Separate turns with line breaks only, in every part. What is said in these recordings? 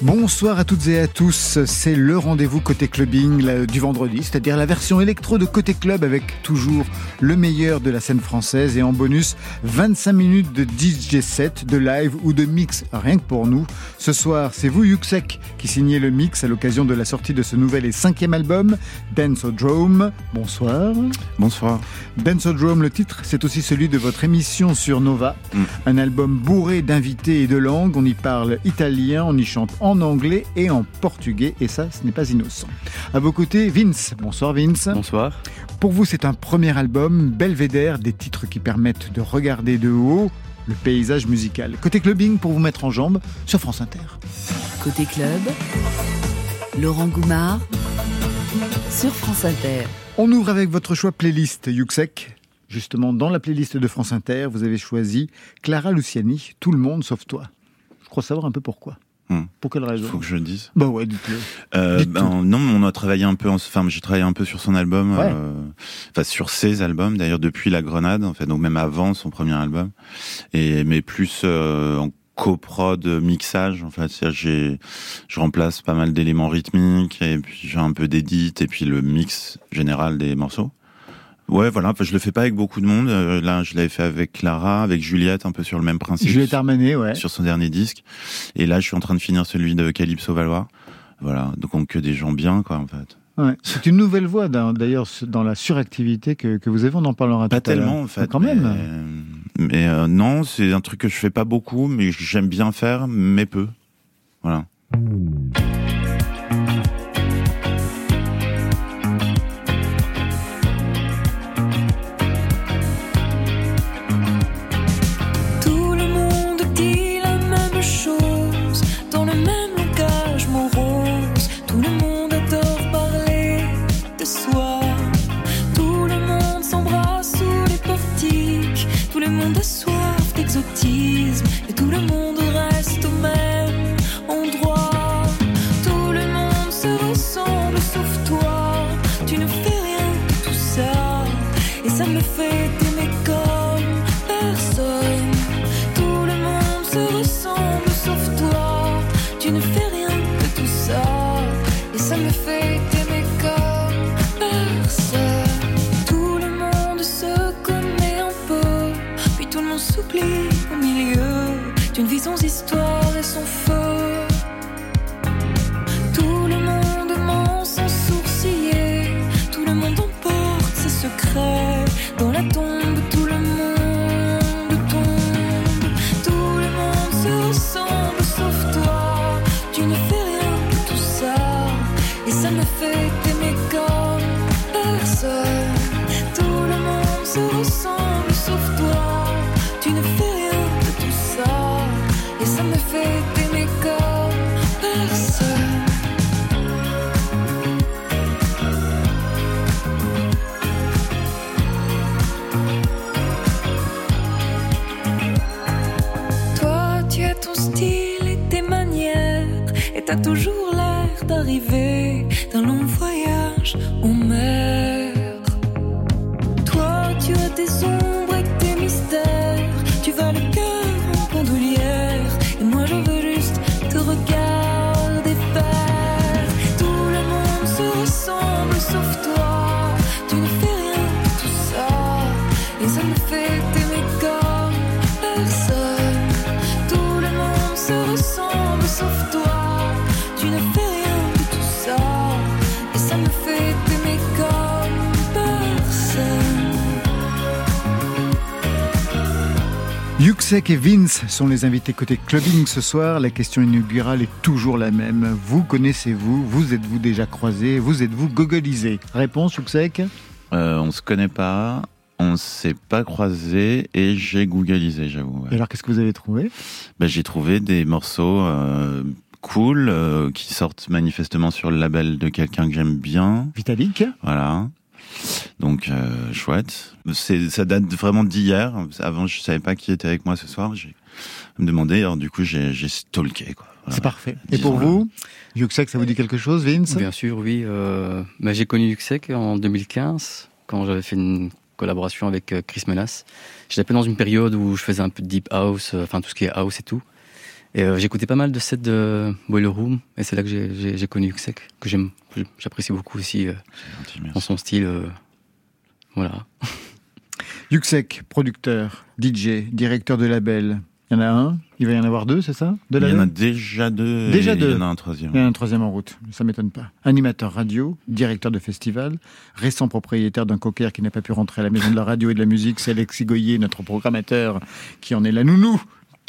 Bonsoir à toutes et à tous, c'est le rendez-vous côté clubbing du vendredi, c'est-à-dire la version électro de côté club avec toujours le meilleur de la scène française et en bonus 25 minutes de DJ set, de live ou de mix, rien que pour nous. Ce soir, c'est vous Yuxek qui signez le mix à l'occasion de la sortie de ce nouvel et cinquième album, Dance-O-Drome. Bonsoir.
Bonsoir.
Dance-O-Drome, le titre, c'est aussi celui de votre émission sur Nova,
Mm.
un album bourré d'invités et de langues, on y parle italien, on y chante en anglais et en portugais, et ça, ce n'est pas innocent. À vos côtés, Vince. Bonsoir Vince.
Bonsoir.
Pour vous, c'est un premier album, belvédère, des titres qui permettent de regarder de haut le paysage musical. Côté clubbing, pour vous mettre en jambe, sur France Inter.
Côté club, Laurent Goumard sur France Inter.
On ouvre avec votre choix playlist, Yuxek. Justement, dans la playlist de France Inter, vous avez choisi Clara Luciani, Tout le monde sauf toi. Je crois savoir un peu pourquoi.
Hmm.
Pour quelle raison
Faut que je le dise.
Bah ouais, dites-le.
Euh,
Dites
ben, non, mais on a travaillé un peu. en- Enfin, j'ai travaillé un peu sur son album.
Ouais.
euh, Enfin, sur ses albums. D'ailleurs, depuis La Grenade, en fait. Donc même avant son premier album. Et mais plus euh, en coprod mixage. En fait, C'est-à-dire, j'ai, je remplace pas mal d'éléments rythmiques et puis j'ai un peu d'édit et puis le mix général des morceaux. Ouais, voilà. Enfin, je le fais pas avec beaucoup de monde. Euh, Là, je l'avais fait avec Clara, avec Juliette, un peu sur le même principe.
Juliette Armanet, ouais.
sur son dernier disque. Et là, je suis en train de finir celui de Calypso Valois. Voilà, donc que des gens bien, quoi, en fait.
Ouais. C'est une nouvelle voie, d'ailleurs, dans la suractivité que, que vous avez. On en parlera
Pas
tout à l'heure.
tellement, en fait.
Mais quand même.
Mais, mais, euh, non, c'est un truc que je fais pas beaucoup, mais j'aime bien faire, mais peu. Voilà.
Tout le monde ment sans sourciller. Tout le monde emporte ses secrets. Dans la tombe,
Yuxek et Vince sont les invités côté clubbing ce soir. La question inaugurale est toujours la même. Vous connaissez-vous? Vous êtes-vous déjà croisés? Vous êtes-vous gogolisés? Réponse, Yuxek
Euh, on se connaît pas. On s'est pas croisés et j'ai googlisé, j'avoue.
Et alors, qu'est-ce que vous avez trouvé?
Ben, J'ai trouvé des morceaux euh, cool euh, qui sortent manifestement sur le label de quelqu'un que j'aime bien.
Vitalik
Voilà. Donc euh, chouette. C'est ça date vraiment d'hier. Avant je savais pas qui était avec moi ce soir. J'ai me demandé. Alors du coup j'ai j'ai stalké quoi. Voilà.
C'est parfait. Et pour vous, Yuxek, ça vous dit quelque chose, Vince?
Bien sûr, oui. Euh, bah, j'ai connu Yuxek en 2015 quand j'avais fait une collaboration avec euh, Chris Melas. J'étais un peu dans une période où je faisais un peu de deep house, euh, enfin tout ce qui est house et tout. Et euh, j'écoutais pas mal de sets de Boiler Room, et c'est là que j'ai- connu Yuxek, que j'aime, j'apprécie beaucoup aussi euh,
C'est gentil, merci.
dans son style. euh, voilà.
Yuxek, producteur, DJ, directeur de label. Il y en a un, il va y en avoir deux, c'est ça? De
Il y en a
label?
déjà deux.
Déjà deux.
Il y en a un troisième.
Il y en a un troisième en route, ça m'étonne pas. Animateur radio, directeur de festival, récent propriétaire d'un cocker qui n'a pas pu rentrer à la maison de la radio et de la musique, c'est Alexis Goyer, notre programmateur, qui en est la nounou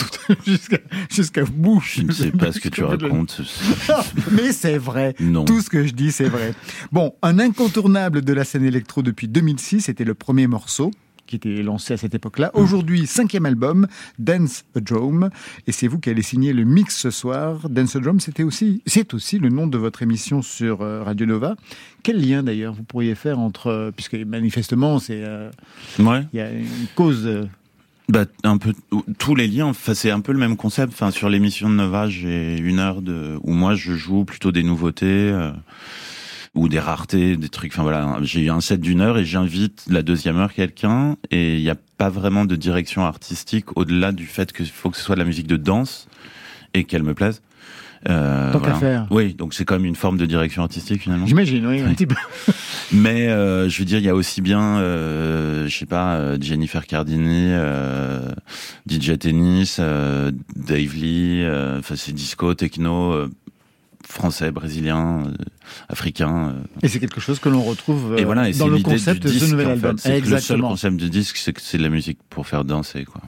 jusqu'à bout.
Je ne sais pas ce que tu racontes.
Mais c'est vrai.
Non.
Tout ce que je dis, c'est vrai. Bon, un incontournable de la scène électro depuis 2006, c'était le premier morceau qui était lancé à cette époque-là. Aujourd'hui, cinquième album, Dance a Drum, et c'est vous qui allez signer le mix ce soir. Dance a Drum, c'était aussi, c'est aussi le nom de votre émission sur euh, Radio Nova. Quel lien d'ailleurs vous pourriez faire entre, euh, puisque manifestement, c'est, euh,
Ouais.
il y a une cause.
Bah, un peu tous les liens. Enfin, c'est un peu le même concept. Enfin, sur l'émission de Nova, j'ai une heure de où moi je joue plutôt des nouveautés euh, ou des raretés, des trucs. Enfin voilà, j'ai eu un set d'une heure et j'invite la deuxième heure quelqu'un et il n'y a pas vraiment de direction artistique au-delà du fait qu'il faut que ce soit de la musique de danse et qu'elle me plaise. Euh,
Tant qu'à faire.
Oui, donc c'est comme une forme de direction artistique finalement.
J'imagine, oui, un petit peu.
Mais euh, je veux dire, il y a aussi bien, euh, je sais pas, euh, Jennifer Cardini, euh, DJ Tennis, euh, Dave Lee, euh, enfin c'est disco, techno, euh, français, brésilien, euh, africain. euh.
Et c'est quelque chose que l'on retrouve euh,
et voilà, et
dans le concept
du
de ce nouvel
en
album.
fait. C'est que le seul
Exactement.
concept du disque, c'est que c'est de la musique pour faire danser, quoi.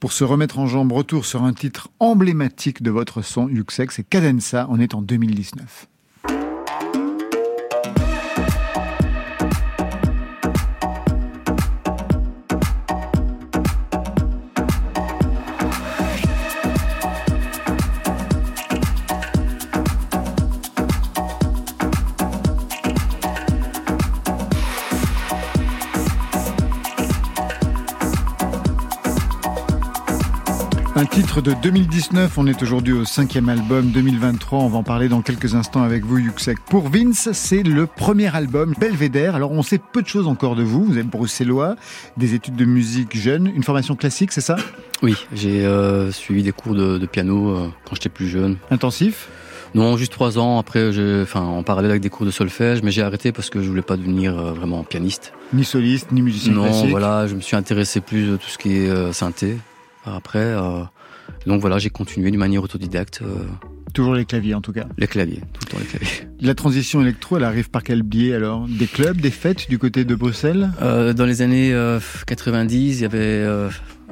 Pour se remettre en jambe, retour sur un titre emblématique de votre son, Yuxek, c'est Cadenza, on est en 2019. Un titre de 2019, on est aujourd'hui au cinquième album 2023, on va en parler dans quelques instants avec vous Yuxek. Pour Vince, c'est le premier album Belvédère, alors on sait peu de choses encore de vous, vous êtes bruxellois, des études de musique jeune, une formation classique, c'est ça?
Oui, j'ai euh, suivi des cours de, de piano euh, quand j'étais plus jeune.
Intensif?
Non, juste trois ans. Après, enfin, en parallèle avec des cours de solfège, mais j'ai arrêté parce que je voulais pas devenir euh, vraiment pianiste.
Ni soliste, ni musicien
non,
classique?
voilà, je me suis intéressé plus à tout ce qui est euh, synthé. Après, euh, donc voilà, j'ai continué d'une manière autodidacte euh,
Toujours les claviers en tout cas.
les claviers, tout le temps les claviers.
La transition électro, elle arrive par quel biais alors? Des clubs, des fêtes du côté de Bruxelles?
Euh, dans les années euh, 90, il y avait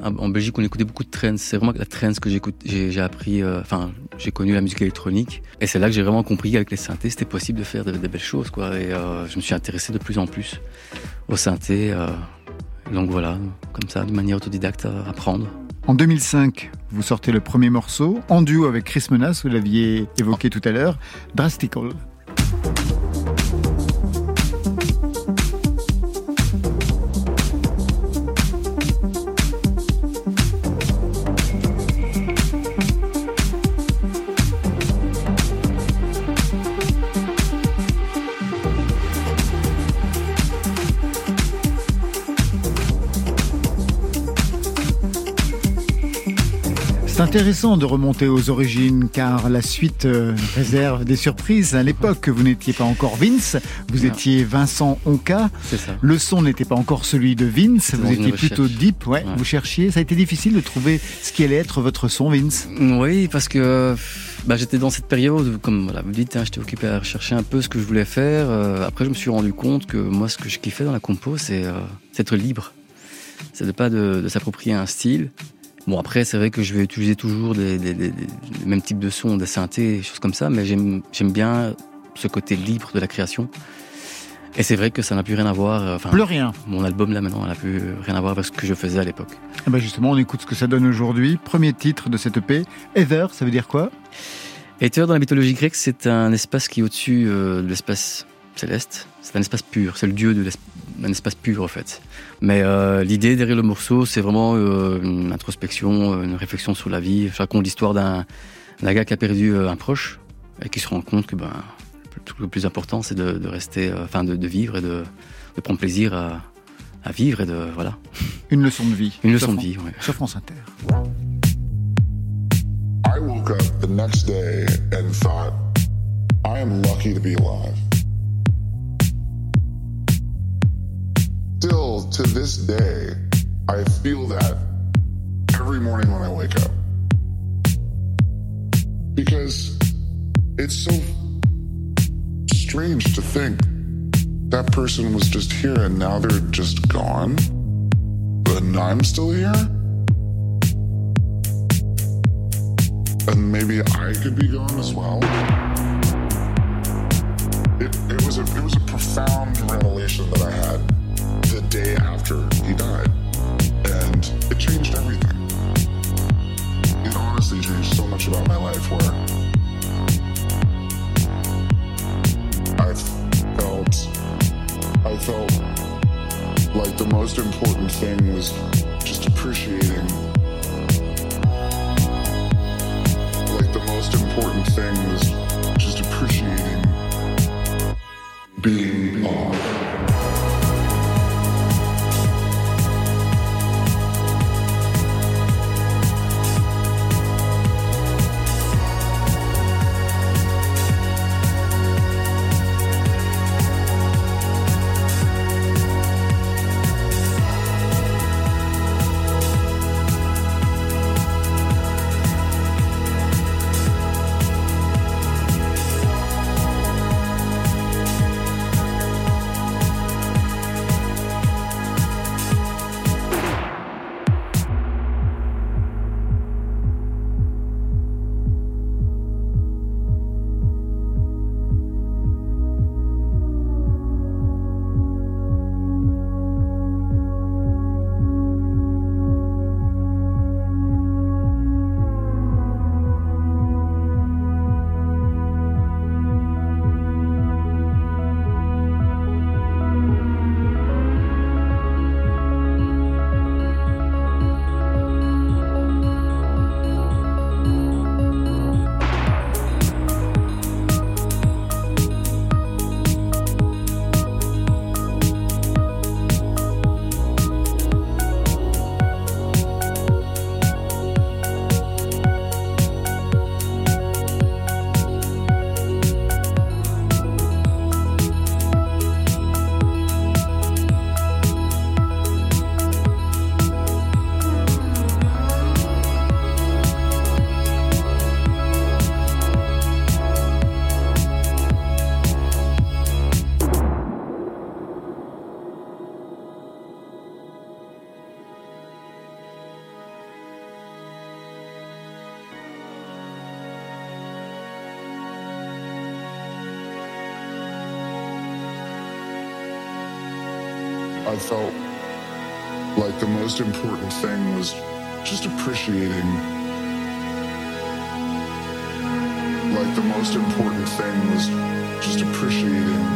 en Belgique, on écoutait beaucoup de trance. C'est vraiment la trance que j'ai, appris, enfin, j'ai connu la musique électronique. Et c'est là que j'ai vraiment compris qu'avec les synthés, c'était possible de faire de, de belles choses, quoi. Et je me suis intéressé de plus en plus aux synthés. donc voilà, comme ça, de manière autodidacte, à apprendre.
En 2005, vous sortez le premier morceau, en duo avec Chris Menas, vous l'aviez évoqué tout à l'heure, Drastical. Intéressant de remonter aux origines car la suite euh, réserve des surprises. À l'époque, vous n'étiez pas encore Vince, vous
Non.
étiez Vincent
ça.
Le son n'était pas encore celui de Vince, vous étiez plutôt
recherche.
deep, ouais,
Ouais.
vous cherchiez. Ça a été difficile de trouver ce qui allait être votre son, Vince.
Oui, parce que bah, j'étais dans cette période, où, comme voilà, vous dites, hein, j'étais occupé à rechercher un peu ce que je voulais faire. Euh, après, je me suis rendu compte que moi, ce que je kiffais dans la compo, c'est euh, être libre. C'est de pas de, de s'approprier un style. Bon, après, c'est vrai que je vais utiliser toujours des, des, des- des- les mêmes types de sons, des synthés, des choses comme ça, mais j'aime j'aime bien ce côté libre de la création. Et c'est vrai que ça n'a plus rien à voir. euh, Enfin,
Plus rien.
mon album là maintenant, n'a plus rien à voir avec ce que je faisais à l'époque.
Eh ben justement, on écoute ce que ça donne aujourd'hui. Premier titre de cette EP, Ether, ça veut dire quoi?
Ether dans la mythologie grecque, c'est un espace qui est au-dessus euh, de l'espace céleste. C'est un espace pur. C'est le dieu d'un espace pur en fait. Mais euh, l'idée derrière le morceau, c'est vraiment euh, une introspection, une réflexion sur la vie. Je raconte l'histoire d'un gars qui a perdu euh, un proche et qui se rend compte que ben le plus important, c'est de, de rester, euh, enfin de, de vivre et de, de prendre plaisir à, à vivre et de voilà
Une leçon de vie.
une leçon de vie. ouais.
Sur France Inter.
I woke up the next day and thought, I am lucky to be alive. To this day, I feel that every morning when I wake up. Because it's so strange to think that person was just here and now they're just gone. but I'm still here? and maybe I could be gone as well. It, it was a it was a profound revelation that I had day after he died, and it changed everything. It honestly changed so much about my life. Where I felt I felt like the most important thing was just appreciating like the most important thing was just appreciating being alive. Most important thing was just appreciating. Like the most important thing was just appreciating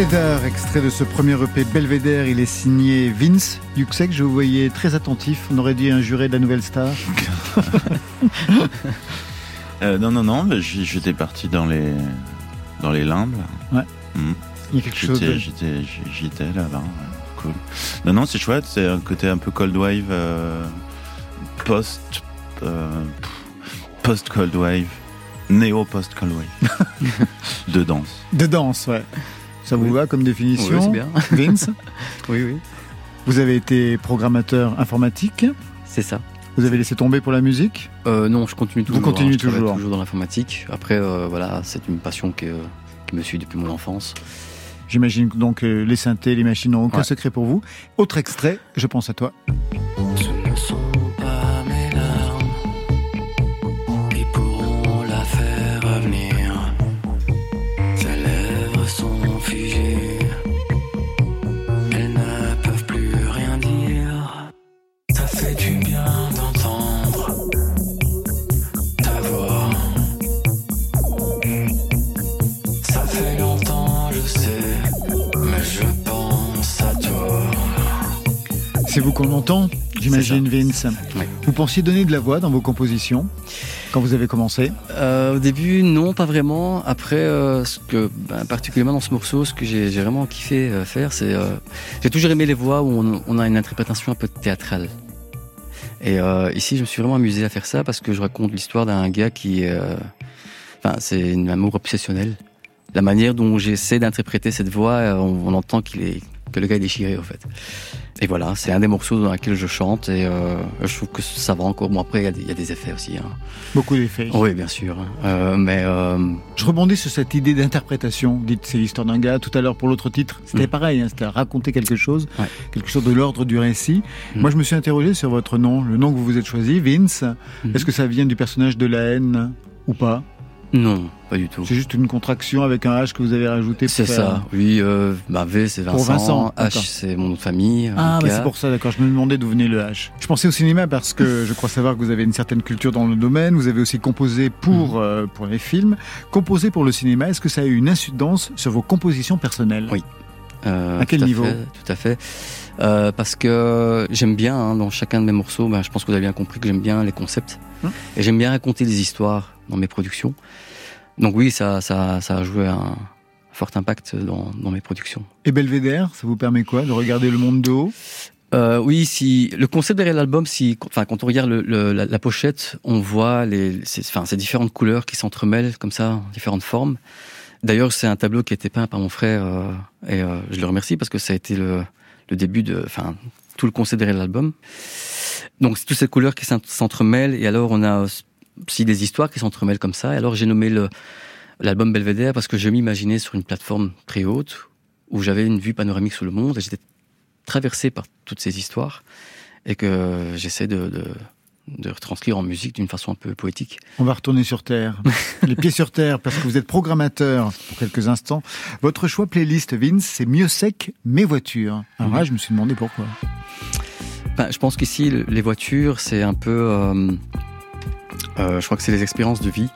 Heather, extrait de ce premier EP Belvédère, il est signé Vince Yuxek. Je vous voyais très attentif. On aurait dit un juré de la Nouvelle Star.
Euh, non, non, non, j'étais parti dans les, dans les limbes.
Ouais.
Mhm.
Il y a quelque chose
J'étais,
de...
j'étais, là-bas. Cool. Non, non, c'est chouette. C'est un côté un peu cold wave, euh, post, euh, post cold wave, néo post cold wave, de danse.
de danse, ouais. Ça vous
Oui.
va comme
Oui,
définition
c'est bien.
Vince,
Oui, oui.
vous avez été programmateur informatique.
C'est ça.
Vous avez laissé tomber pour la musique
Euh, non, je continue toujours.
continuez
hein, je travaille
toujours.
toujours dans l'informatique. Après, euh, voilà, c'est une passion que- qui me suit depuis mon enfance.
J'imagine que donc euh, les synthés, les machines n'ont aucun
Ouais.
secret pour vous. Autre extrait, je pense à toi. C'est vous qu'on entend, j'imagine, Vince. Vous pensiez donner de la voix dans vos compositions quand vous avez commencé
Euh, au début, non, pas vraiment. Après, euh, ce que, ben, particulièrement dans ce morceau, ce que j'ai vraiment kiffé euh, faire, c'est j'ai toujours aimé les voix où on, on a une interprétation un peu théâtrale. Et ici, je me suis vraiment amusé à faire ça parce que je raconte l'histoire d'un gars qui, enfin, c'est un amour obsessionnel. La manière dont j'essaie d'interpréter cette voix, on, on entend qu'il est que le gars est déchiré, en fait. Et voilà, c'est un des morceaux dans lesquels je chante et euh, je trouve que ça va encore. Bon, après, il y a des- il y, a des effets aussi. Hein.
Beaucoup d'effets.
Oui, bien sûr. Euh, mais euh,
Je rebondis sur cette idée d'interprétation. Dites, c'est l'histoire d'un gars. Tout à l'heure, pour l'autre titre, c'était
Mm.
pareil. hein, c'était raconter quelque chose,
Ouais.
quelque chose de l'ordre du récit.
Mm.
Moi, je me suis interrogé sur votre nom, le nom que vous vous êtes choisi, Vince.
Mhm.
Est-ce que ça vient du personnage de la haine ou pas?
Non, pas du tout.
C'est juste une contraction avec un H que vous avez rajouté
C'est
faire-
ça. Oui, euh, bah, V c'est Vincent.
Vincent.
H c'est mon nom de famille.
Ah, bah c'est pour ça, d'accord. Je me demandais d'où venait le H. Je pensais au cinéma parce que je crois savoir que vous avez une certaine culture dans le domaine. Vous avez aussi composé pour,
Mhm.
euh, pour les films. Composé pour le cinéma, est-ce que ça a eu une incidence sur vos compositions personnelles?
Oui. Euh,
À quel
tout
niveau?
fait, Tout à fait. Euh, parce que j'aime bien, hein, dans chacun de mes morceaux, bah, je pense que vous avez bien compris que j'aime bien les concepts.
Hum.
Et j'aime bien raconter des histoires dans mes productions. Donc oui, ça, ça, ça a joué un fort impact dans, dans mes productions.
Et Belvédère, ça vous permet quoi De regarder le monde de haut?
Euh, oui, si le concept derrière l'album, si, enfin, quand on regarde le, le- la, la pochette, on voit les, ces, enfin, ces différentes couleurs qui s'entremêlent comme ça, différentes formes. D'ailleurs, c'est un tableau qui a été peint par mon frère euh, et euh, je le remercie parce que ça a été le, le début de, enfin, tout le concept derrière l'album. Donc, c'est toutes ces couleurs qui s'en- s'entremêlent et alors on a aussi des histoires qui s'entremêlent comme ça. Et alors, j'ai nommé l'album Belvédère parce que je m'imaginais sur une plateforme très haute où j'avais une vue panoramique sur le monde et j'étais traversé par toutes ces histoires et que j'essaie de, de, de retranscrire en musique d'une façon un peu poétique.
On va retourner sur Terre. les pieds sur Terre, parce que vous êtes programmateur pour quelques instants. Votre choix playlist, Vince, c'est Mieux sec, mes voitures. Alors là,
Mhm.
je me suis demandé pourquoi.
Ben, je pense qu'ici, le- les voitures, c'est un peu... euh, je crois que c'est les expériences de vie.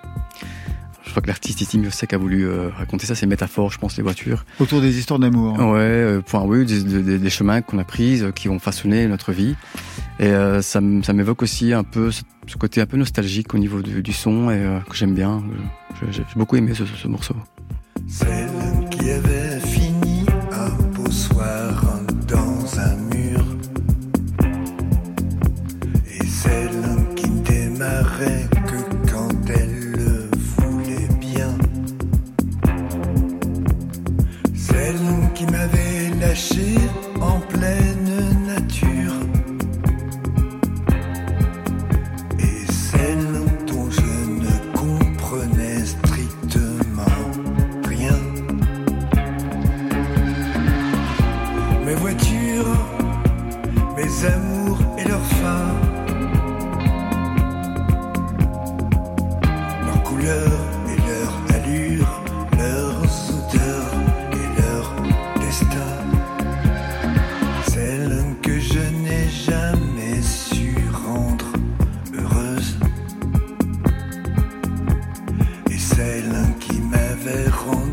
Je crois que l'artiste ici, Miosek, a voulu euh, raconter ça, c'est métaphore, je pense, les voitures.
Autour des histoires d'amour.
Ouais, euh, point, oui, des, des- des chemins qu'on a pris, euh, qui ont façonné notre vie. Et euh, ça, ça m'évoque aussi un peu ce, côté un peu nostalgique au niveau du, du son et euh, que j'aime bien. J'ai j'ai beaucoup aimé ce, ce morceau.
Celle qui avait fini un beau soir 是 qui m'avait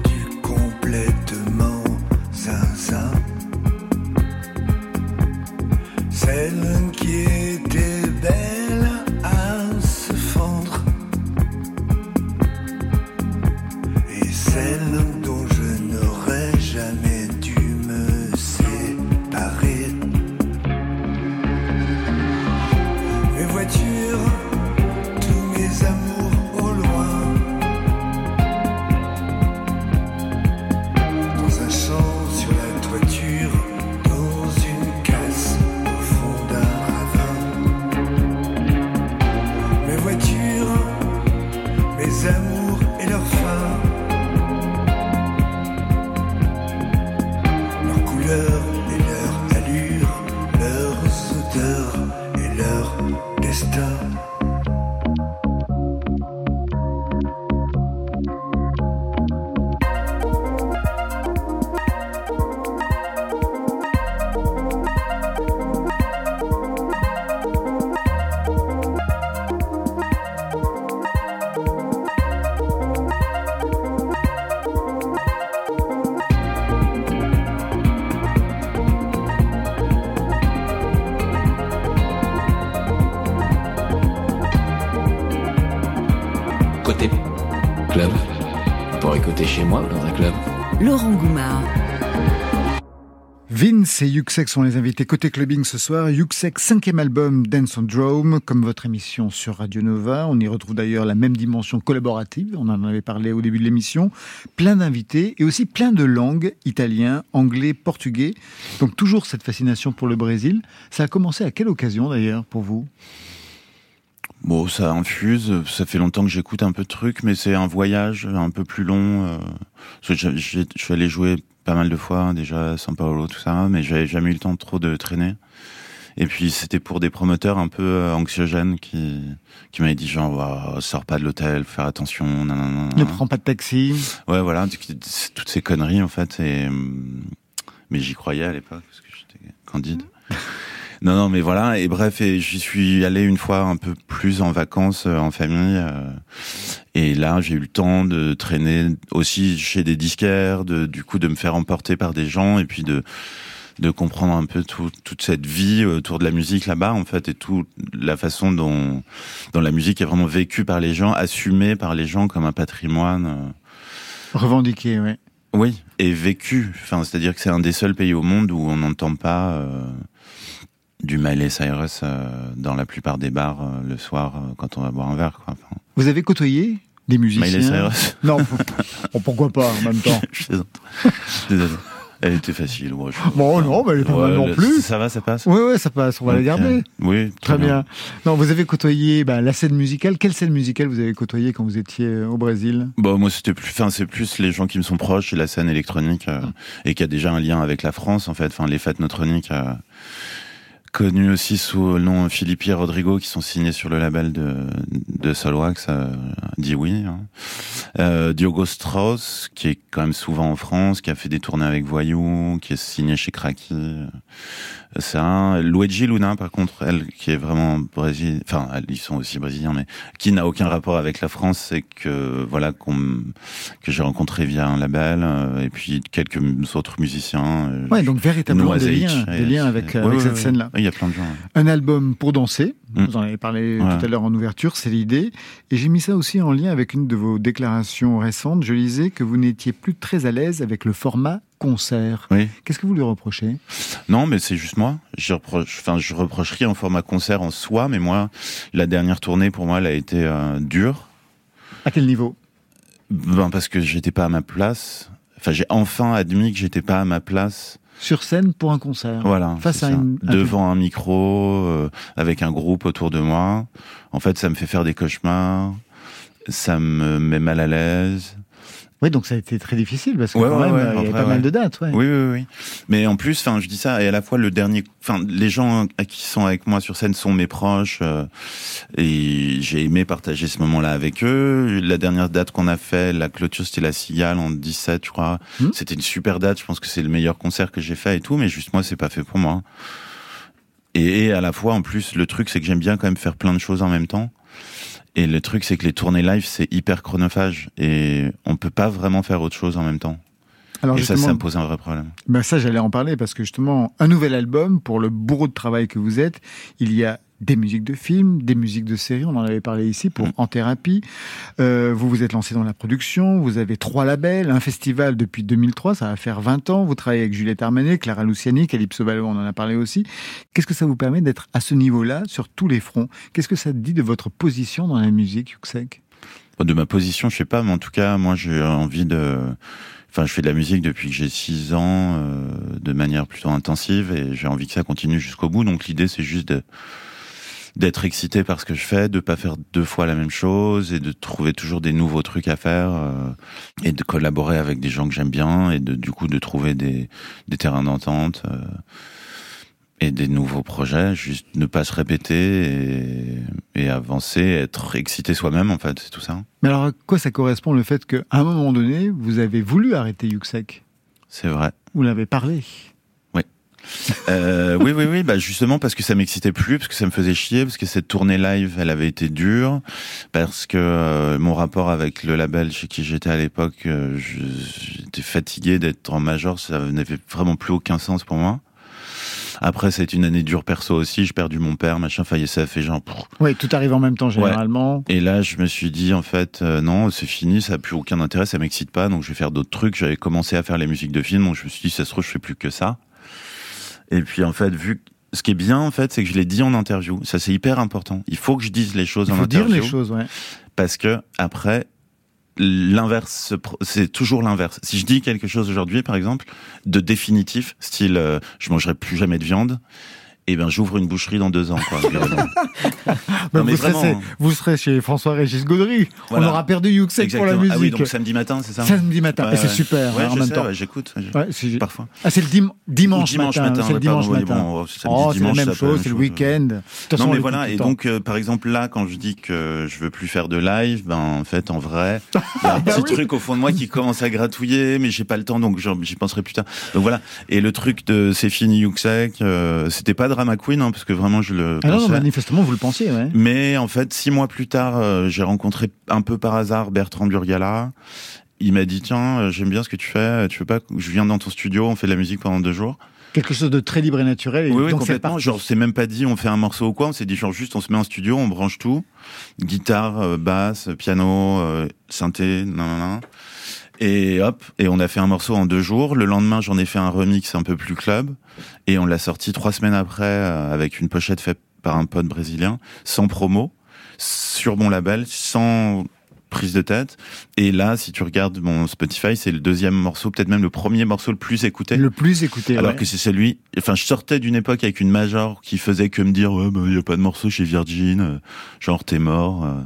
et
Yuxek sont les invités côté clubbing ce soir. Yuxek, cinquième album Dance on Drome, comme votre émission sur Radio Nova. On y retrouve d'ailleurs la même dimension collaborative. On en avait parlé au début de l'émission. Plein d'invités et aussi plein de langues, italien, anglais, portugais. Donc toujours cette fascination pour le Brésil. Ça a commencé à quelle occasion d'ailleurs pour vous?
Bon, ça infuse. Ça fait longtemps que j'écoute un peu de trucs, mais c'est un voyage un peu plus long. euh, Je suis allé jouer pas mal de fois hein, déjà à São Paulo, tout ça, mais j'avais jamais eu le temps trop de traîner. Et puis c'était pour des promoteurs un peu euh, anxiogènes qui qui m'avaient dit genre Ouah, sors pas de l'hôtel, faire attention, nanana.
Ne prends pas de taxi.
Ouais, voilà, toutes ces conneries en fait. Et hum, mais j'y croyais à l'époque parce que j'étais candide. Non, non, mais voilà. Et bref, et j'y suis allé une fois un peu plus en vacances euh, en famille. euh, et là, j'ai eu le temps de traîner aussi chez des disquaires, de du coup de me faire emporter par des gens et puis de de comprendre un peu tout- toute cette vie autour de la musique là-bas en fait et toute la façon dont dont la musique est vraiment vécue par les gens, assumée par les gens comme un patrimoine. euh,
Revendiqué, ouais.
oui, et vécu. Enfin, c'est-à-dire que c'est un des seuls pays au monde où on n'entend pas euh, du Miley Cyrus euh, dans la plupart des bars euh, le soir euh, quand on va boire un verre. Quoi. Enfin,
Vous avez côtoyé des musiciens
Miley Cyrus
Non, bon, pourquoi pas en même temps
Je plaisante. Désolé. Elle était facile. je-
Bon, non, mais elle est pas mal non plus.
Ça va, ça passe
Oui, oui, ça passe, on va la garder.
Oui,
Très bien. Non, vous avez côtoyé bah, la scène musicale. Quelle scène musicale vous avez côtoyé quand vous étiez au Brésil?
Bon, moi, c'était plus, enfin, c'est plus les gens qui me sont proches et la scène électronique euh, et qui a déjà un lien avec la France, en fait. Enfin, les fêtes neutroniques, euh, connues aussi sous le nom Philippe et Rodrigo, qui sont signés sur le label de, de Solwax, euh, dit oui. Hein. Euh, Diogo Strauss, qui est quand même souvent en France, qui a fait des tournées avec Voyou, qui est signé chez Kraki. euh, C'est un Luigi Luna, par contre, elle, qui est vraiment Brésil, enfin, ils sont aussi brésiliens, mais qui n'a aucun rapport avec la France, c'est que voilà qu'on que j'ai rencontré via un label euh, et puis quelques autres musiciens. euh,
Ouais, donc véritablement des liens, des liens avec, euh,
Ouais,
avec
ouais,
cette
ouais.
scène-là.
Il y a plein de gens.
Un album pour danser,
Mm.
vous en avez parlé tout à l'heure en ouverture, c'est l'idée. Et j'ai mis ça aussi en lien avec une de vos déclarations récentes. Je lisais que vous n'étiez plus très à l'aise avec le format concert.
Oui.
Qu'est-ce que vous lui reprochez?
Non, mais c'est juste moi. Je reproche, enfin, je reproche rien au format concert en soi, mais moi, la dernière tournée pour moi, elle a été euh, dure.
À quel niveau?
Ben parce que j'étais pas à ma place. Enfin, j'ai enfin admis que j'étais pas à ma place.
Sur scène pour un concert.
Voilà.
Face à une- un
devant un micro, euh, avec un groupe autour de moi. En fait, ça me fait faire des cauchemars. Ça me met mal à l'aise.
Oui, donc ça a été très difficile parce que
Ouais,
quand
ouais,
même,
ouais,
il y avait pas mal de dates. Ouais.
Oui, oui, oui. Mais en plus, enfin, je dis ça, et à la fois le dernier, enfin, les gens qui sont avec moi sur scène sont mes proches, euh, et j'ai aimé partager ce moment-là avec eux. La dernière date qu'on a fait, la clôture, c'était la Cigale en 17, je crois.
Hmm.
C'était une super date. Je pense que c'est le meilleur concert que j'ai fait et tout, mais juste moi, c'est pas fait pour moi. Et à la fois, en plus, le truc, c'est que j'aime bien quand même faire plein de choses en même temps. Et le truc, c'est que les tournées live, c'est hyper chronophage et on peut pas vraiment faire autre chose en même temps.
Alors
et ça, ça me pose un vrai problème.
Ben ça, j'allais en parler parce que justement, un nouvel album pour le bourreau de travail que vous êtes, il y a des musiques de films, des musiques de séries, on en avait parlé ici pour
Mm.
En Thérapie. Euh, vous vous êtes lancé dans la production, vous avez trois labels, un festival depuis 2003, ça va faire 20 ans, vous travaillez avec Juliette Armanet, Clara Luciani, Calypso Ballo, on en a parlé aussi. Qu'est-ce que ça vous permet d'être à ce niveau-là, sur tous les fronts? Qu'est-ce que ça dit de votre position dans la musique, Yuxek?
De ma position, je sais pas, mais en tout cas, moi, j'ai envie de. Enfin, je fais de la musique depuis que j'ai 6 ans, euh, de manière plutôt intensive, et j'ai envie que ça continue jusqu'au bout. Donc, l'idée, c'est juste de d'être excité par ce que je fais, de pas faire deux fois la même chose, et de trouver toujours des nouveaux trucs à faire, euh, et de collaborer avec des gens que j'aime bien, et de du coup de trouver des des terrains d'entente. euh, et des nouveaux projets, juste ne pas se répéter et, et avancer, être excité soi-même en fait, c'est tout ça.
Mais alors, à quoi ça correspond le fait qu'à un moment donné, vous avez voulu arrêter Yuxek?
C'est vrai.
Vous l'avez parlé.
Euh, oui, oui, oui, bah justement parce que ça m'excitait plus, parce que ça me faisait chier, parce que cette tournée live, elle avait été dure, parce que euh, mon rapport avec le label chez qui j'étais à l'époque, euh, j'étais fatigué d'être en major, ça n'avait vraiment plus aucun sens pour moi. Après, ça a été une année dure perso aussi. J'ai perdu mon père, machin. Enfin, ça a fait genre.
Oui, tout arrive en même temps généralement.
Et là, je me suis dit, en fait, euh, non, c'est fini, ça a plus aucun intérêt, ça m'excite pas, donc je vais faire d'autres trucs. J'avais commencé à faire les musiques de films, donc je me suis dit, ça se trouve, je fais plus que ça. Et puis, en fait, vu ce qui est bien, en fait, c'est que je l'ai dit en interview. Ça, c'est hyper important. Il faut que je dise les choses
Il
en
faut dire
interview.
les choses, ouais.
Parce que, après, l'inverse, c'est toujours l'inverse. Si je dis quelque chose aujourd'hui, par exemple, de définitif, style, euh, je mangerai plus jamais de viande, eh ben, j'ouvre une boucherie dans deux ans, quoi.
Bah,
Non, mais
vous, serez,
vraiment, hein.
vous serez chez François-Régis Gaudry.
Voilà.
On aura perdu Yuxek pour la musique.
Ah oui, donc samedi matin, c'est ça
Samedi matin.
Ouais,
Et c'est super,
Ouais,
hein, en même
sais,
temps.
ouais, j'écoute. Parfois.
Ah, c'est le dim- dimanche, matin.
matin,
c'est le dimanche
pardon,
matin.
bon,
oh, c'est la même chose, c'est le week-end.
Non
on
mais voilà et donc euh, par exemple là quand je dis que je veux plus faire de live ben en fait en vrai il y a un
Bah
petit
oui.
truc au fond de moi qui commence à gratouiller mais j'ai pas le temps donc j'y penserai plus tard donc voilà et le truc de c'est fini Yuxek euh, c'était pas drama queen hein, parce que vraiment je le
Ah non, non,
pensais.
manifestement, vous le pensiez, ouais.
mais en fait six mois plus tard euh, j'ai rencontré un peu par hasard Bertrand Burgala il m'a dit tiens euh, j'aime bien ce que tu fais tu veux pas que je viens dans ton studio on fait de la musique pendant deux jours?
Quelque chose de très libre et naturel. Et
oui, oui,
donc
complètement. Genre, c'est même pas dit on fait un morceau ou quoi. On s'est dit genre juste on se met en studio, on branche tout, guitare, euh, basse, piano, synthé, nan, nan, nan. Et hop. Et on a fait un morceau en deux jours. Le lendemain, j'en ai fait un remix un peu plus club, et on l'a sorti trois semaines après euh, avec une pochette faite par un pote brésilien, sans promo, sur mon label, sans prise de tête. Et là, si tu regardes mon Spotify, c'est le deuxième morceau, peut-être même le premier morceau le plus écouté.
Le plus écouté.
Alors
ouais.
que c'est celui, enfin, je sortais d'une époque avec une major qui faisait que me dire, ouais, bah, y a pas de morceau chez Virgin, euh, genre, t'es mort, euh,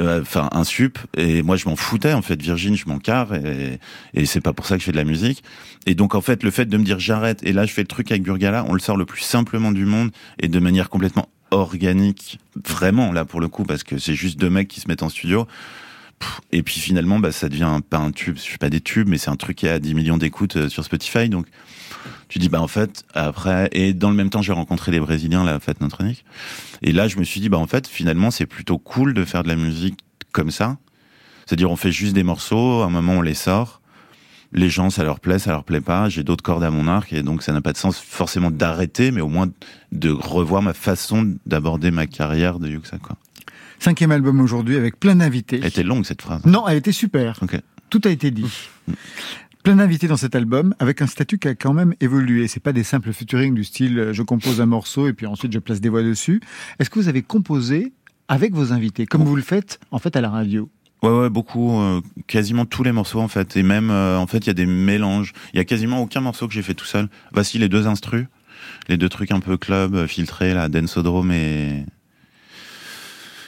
enfin, un sup. Et moi, je m'en foutais, en fait, Virgin, je m'en carre, et, et c'est pas pour ça que je fais de la musique. Et donc, en fait, le fait de me dire, j'arrête, et là, je fais le truc avec Burgala, on le sort le plus simplement du monde, et de manière complètement organique, vraiment, là, pour le coup, parce que c'est juste deux mecs qui se mettent en studio. Et puis finalement, bah, ça devient pas un tube, je fais pas des tubes, mais c'est un truc qui a 10 millions d'écoutes euh, sur Spotify. Donc, tu dis, bah, en fait, après, et dans le même temps, j'ai rencontré les Brésiliens, la fête Notre-Nique. Et là, je me suis dit, bah, en fait, finalement, c'est plutôt cool de faire de la musique comme ça. C'est-à-dire, on fait juste des morceaux, à un moment, on les sort. Les gens, ça leur plaît, ça leur plaît pas. J'ai d'autres cordes à mon arc et donc ça n'a pas de sens forcément d'arrêter, mais au moins de revoir ma façon d'aborder ma carrière de Yuxa, quoi.
Cinquième album aujourd'hui avec plein d'invités.
Elle était longue, cette phrase.
Non, elle était super. Tout a été dit. Plein d'invités dans cet album avec un statut qui a quand même évolué. C'est pas des simples featuring du style euh, je compose un morceau et puis ensuite je place des voix dessus. Est-ce que vous avez composé avec vos invités comme vous le faites en fait à la radio?
Ouais, ouais, beaucoup, euh, quasiment tous les morceaux en fait, et même euh, en fait il y a des mélanges. Il y a quasiment aucun morceau que j'ai fait tout seul. Voici les deux instrus, les deux trucs un peu club filtrés là, Densodrome et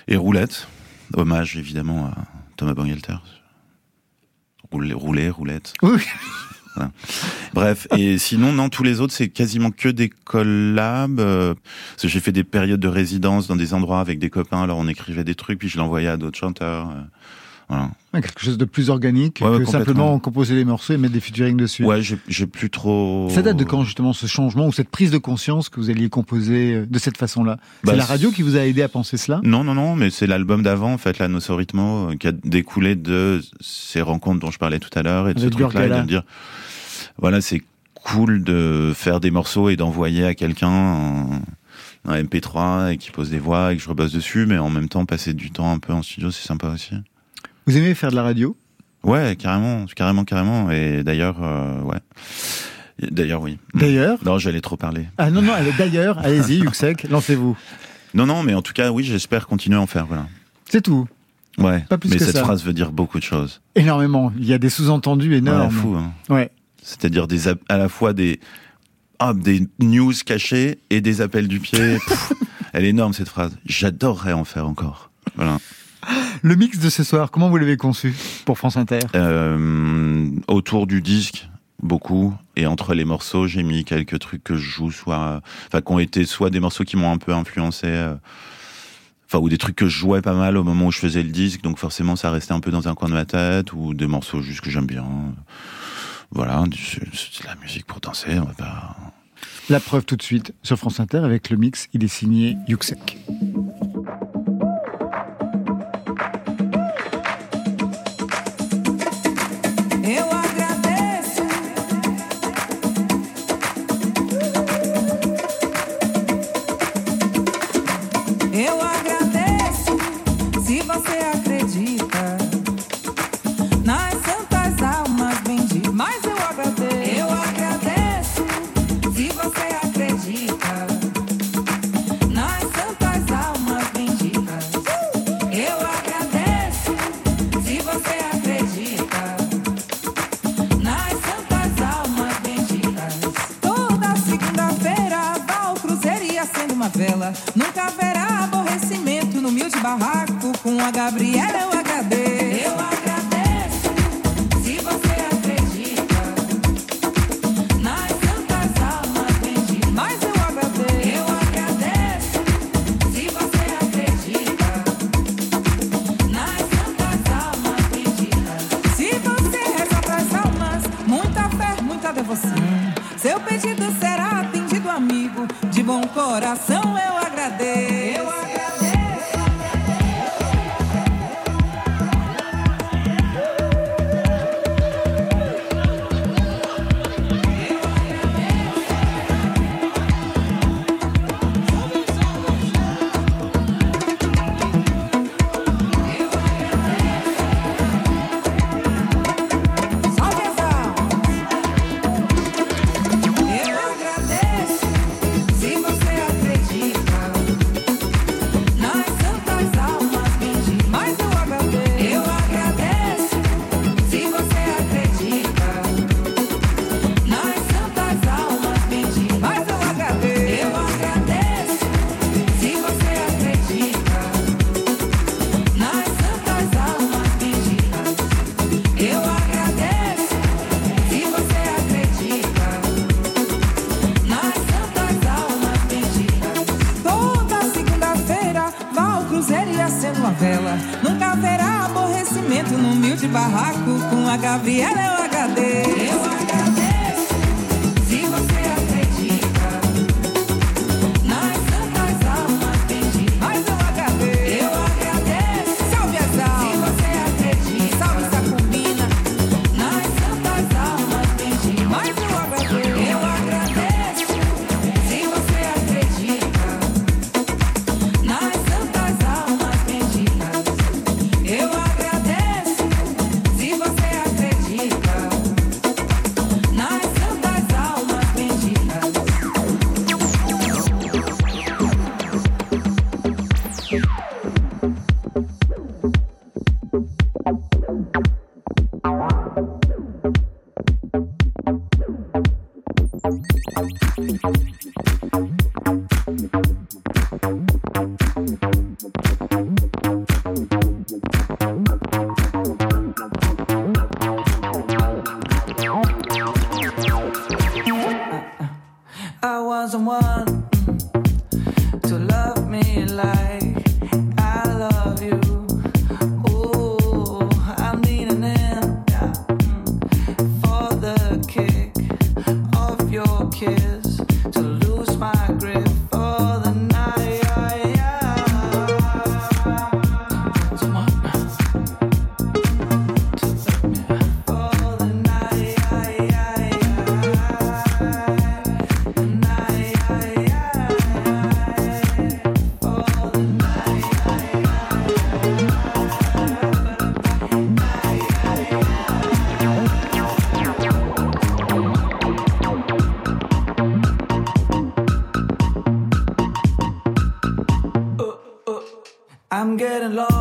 et Roulette. Hommage évidemment à Thomas Bangalter. Rouler, rouler, roulette.
Oui.
Voilà. Bref, et sinon, non, tous les autres, c'est quasiment que des collabs. euh, parce que j'ai fait des périodes de résidence dans des endroits avec des copains, alors on écrivait des trucs, puis je l'envoyais à d'autres chanteurs. Voilà.
Ouais, Quelque chose de plus organique
Ouais,
que simplement composer les morceaux et mettre des featuring dessus.
Ouais, j'ai plus trop.
Ça date de quand justement ce changement ou cette prise de conscience que vous alliez composer euh, de cette façon-là?
Bah,
C'est la radio qui vous a aidé à penser cela?
Non, non, non, mais c'est l'album d'avant, en fait, la Nosso Ritmo, euh, qui a découlé de ces rencontres dont je parlais tout à l'heure et de
Avec
ce truc-là, et de dire, voilà, c'est cool de faire des morceaux et d'envoyer à quelqu'un un, un MP3 et qui pose des voix et que je rebosse dessus, mais en même temps, passer du temps un peu en studio, c'est sympa aussi.
Vous aimez faire de la radio?
Ouais, carrément, carrément, carrément. Et d'ailleurs, euh, ouais. D'ailleurs, oui.
D'ailleurs?
Non, j'allais trop parler.
Ah non, non, d'ailleurs, allez-y, Yuxek, lancez-vous.
Non, non, mais en tout cas, oui, j'espère continuer à en faire, voilà.
C'est tout.
Ouais.
Pas plus
mais
que
cette
ça.
phrase veut dire beaucoup de choses.
Énormément. Il y a des sous-entendus
Ouais,
énormes.
fou, hein.
Ouais.
C'est-à-dire des à la fois des ah, des news cachées et des appels du pied. Pff, elle est énorme cette phrase. J'adorerais en faire encore. Voilà.
Le mix de ce soir, comment vous l'avez conçu pour France Inter
Euh, autour du disque, beaucoup. Et entre les morceaux, j'ai mis quelques trucs que je joue, soit, enfin, qui ont été soit des morceaux qui m'ont un peu influencé, euh, enfin, ou des trucs que je jouais pas mal au moment où je faisais le disque, donc forcément, ça restait un peu dans un coin de ma tête, ou des morceaux juste que j'aime bien. Voilà, c'est de la musique pour danser, on va pas.
La preuve tout de suite sur France Inter avec le mix, il est signé Yuxek.
uma vela. Nunca haverá aborrecimento no humilde barraco com a Gabriela.
getting lost.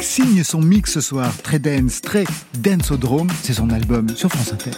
Signe son mix ce soir, très dense, très dance au drone. C'est son album sur France Inter.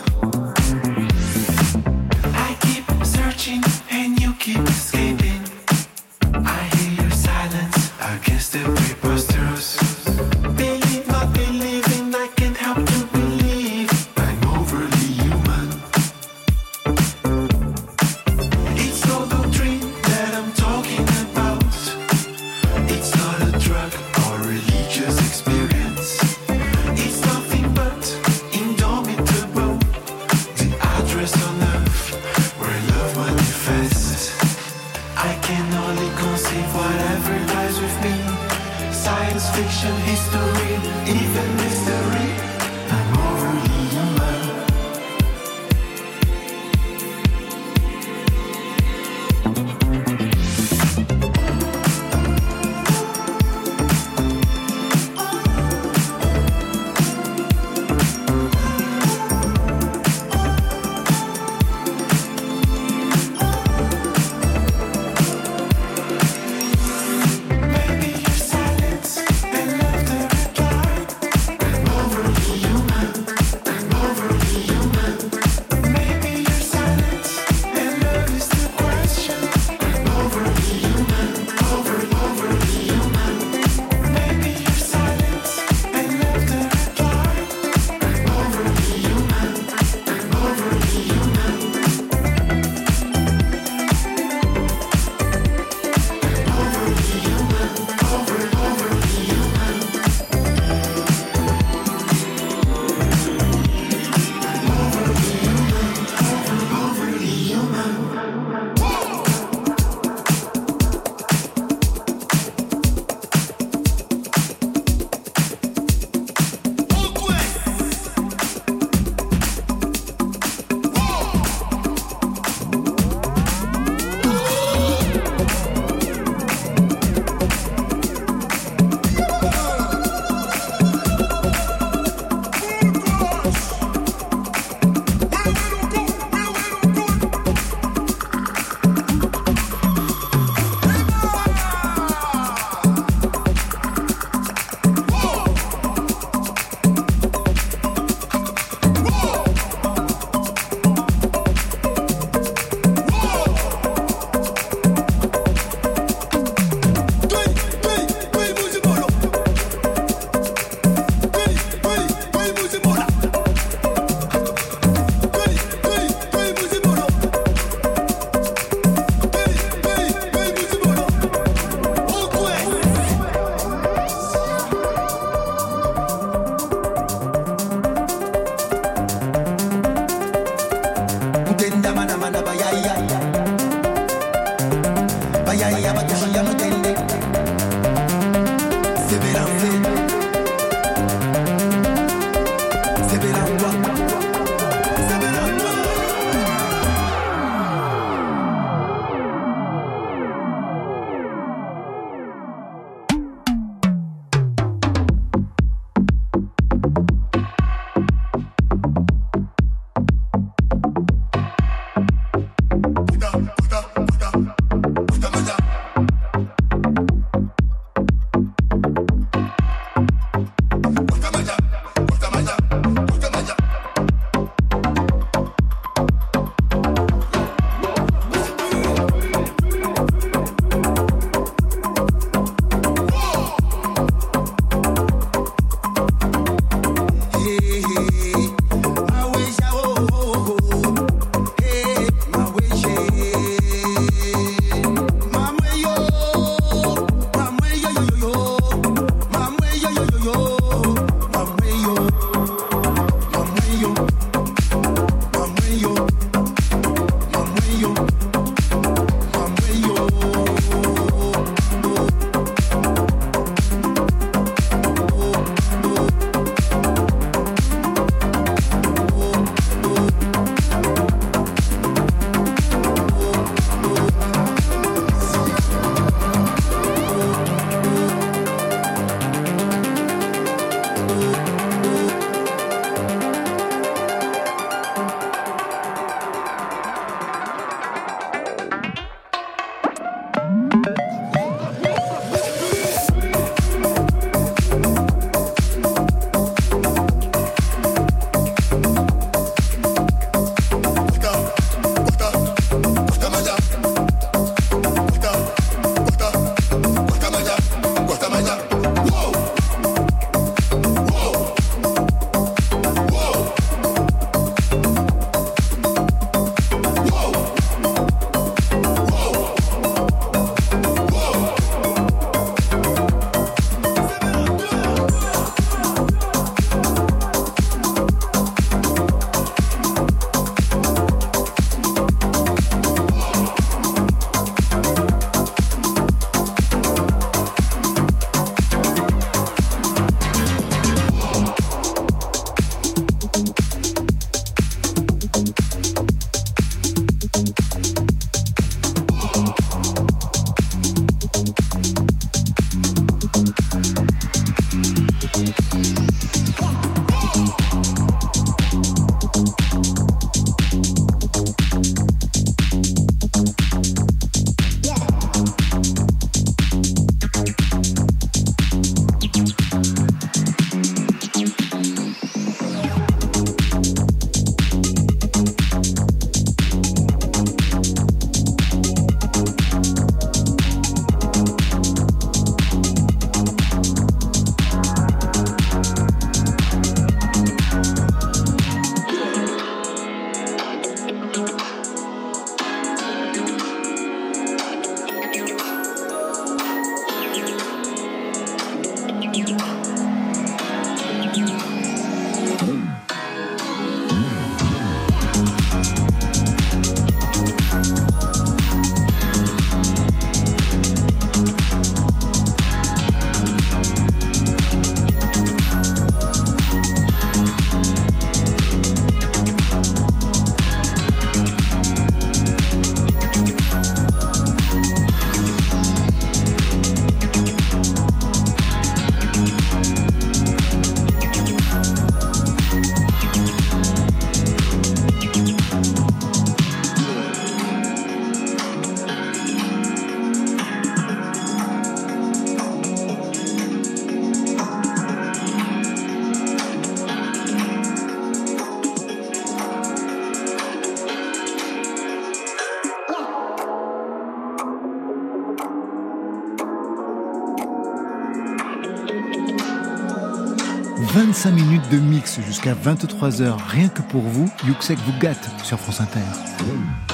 de mix jusqu'à 23h, rien que pour vous, Yuxek vous gâte sur France Inter.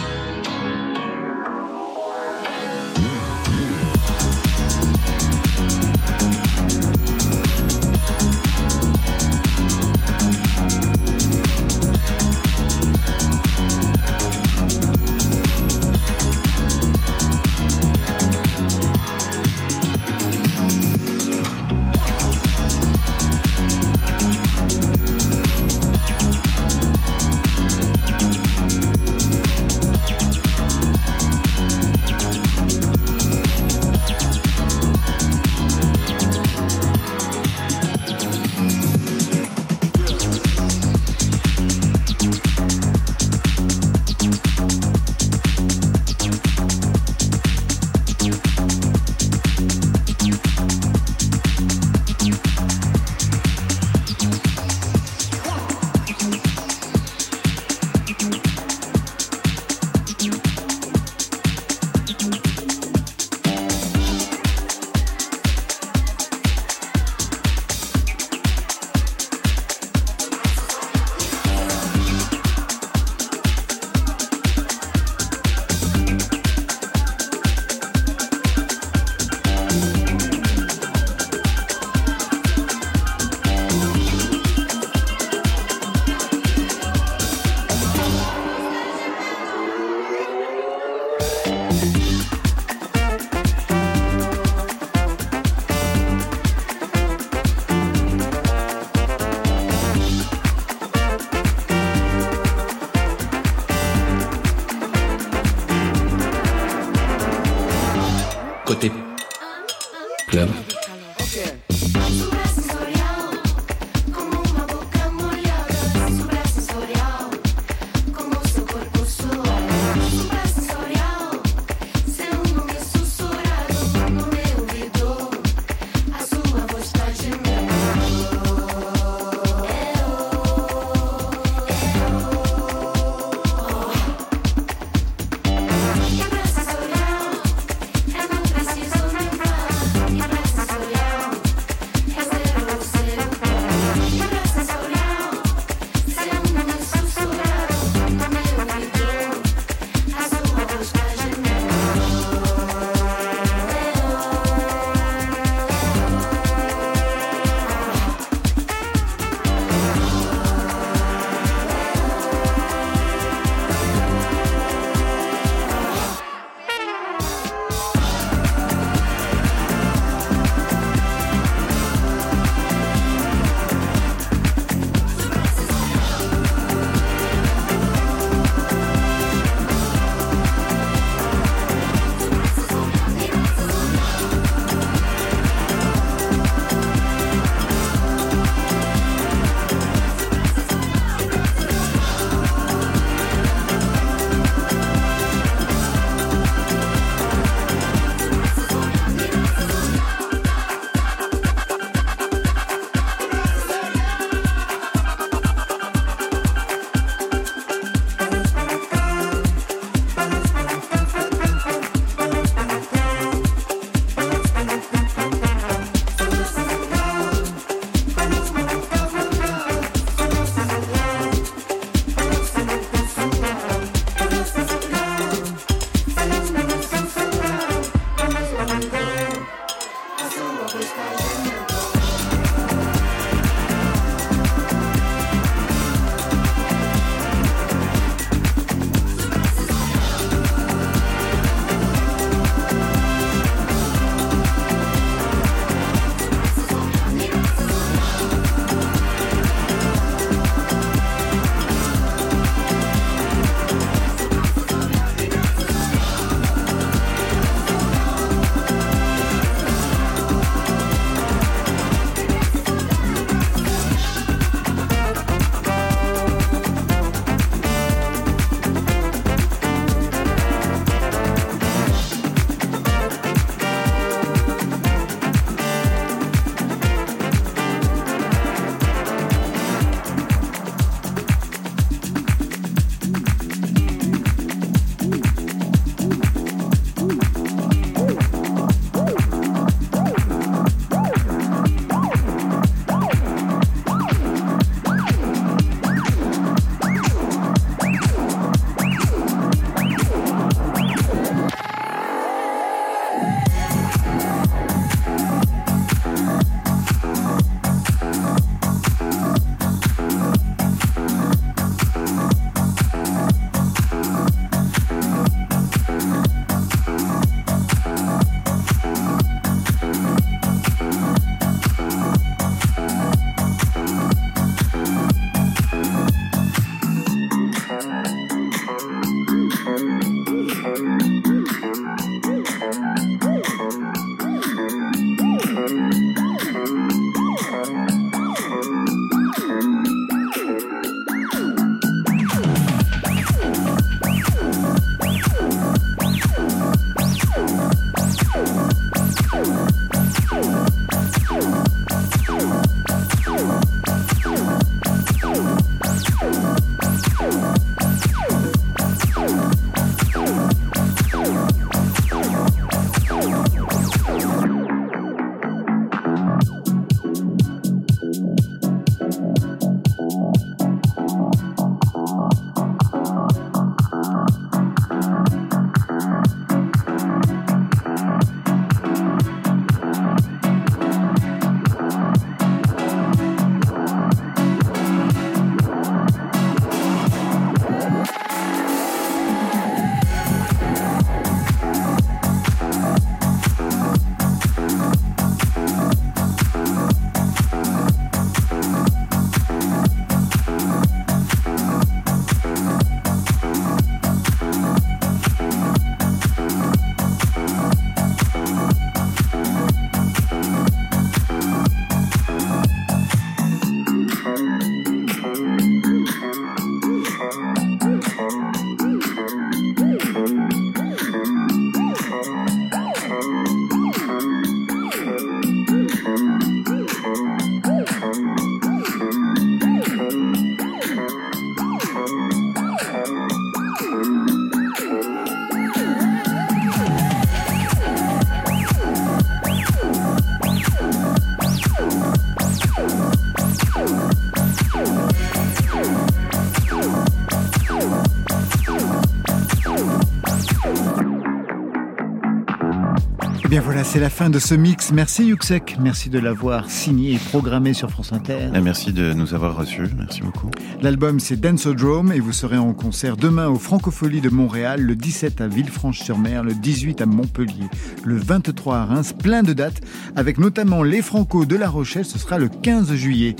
Bien voilà, c'est la fin de ce mix. Merci Yuxek, merci de l'avoir signé et programmé sur France Inter.
Et merci de nous avoir reçus. Merci beaucoup.
L'album c'est Danceodrome et vous serez en concert demain au Francofolie de Montréal, le 17 à Villefranche-sur-Mer, le 18 à Montpellier, le 23 à Reims, plein de dates avec notamment les Franco de La Rochelle, ce sera le 15 juillet.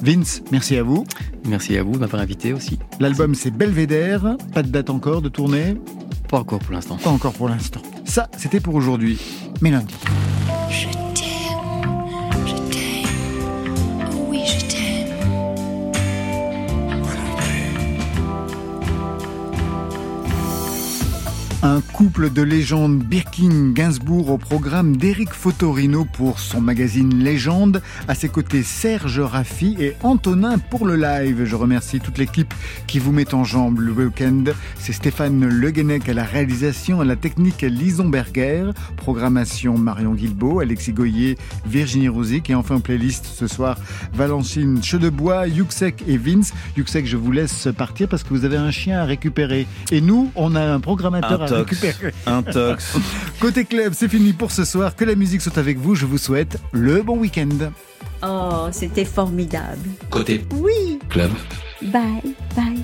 Vince, merci à vous.
Merci à vous de m'avoir invité aussi.
L'album c'est Belvédère, pas de date encore de tournée?
Pas encore pour l'instant.
Pas encore pour l'instant. Ça, c'était pour aujourd'hui. Mais lundi. Un couple de légendes Birkin-Gainsbourg au programme d'Éric Fotorino pour son magazine Légende. À ses côtés, Serge Raffi et Antonin pour le live. Je remercie toute l'équipe qui vous met en jambe le week-end. C'est Stéphane Le Guenec à la réalisation, à la technique Lison Berger, programmation Marion Guilbeault, Alexis Goyer, Virginie Rosic et enfin en playlist ce soir Valentine Chedebois, Yuxek et Vince. Yuxek, je vous laisse partir parce que vous avez un chien à récupérer. Et nous, on a un programmateur à
tox.
récupérer.
Un tox.
Côté club, c'est fini pour ce soir. Que la musique soit avec vous. Je vous souhaite le bon week-end.
Oh, c'était formidable.
Côté
Oui.
club.
Bye, bye.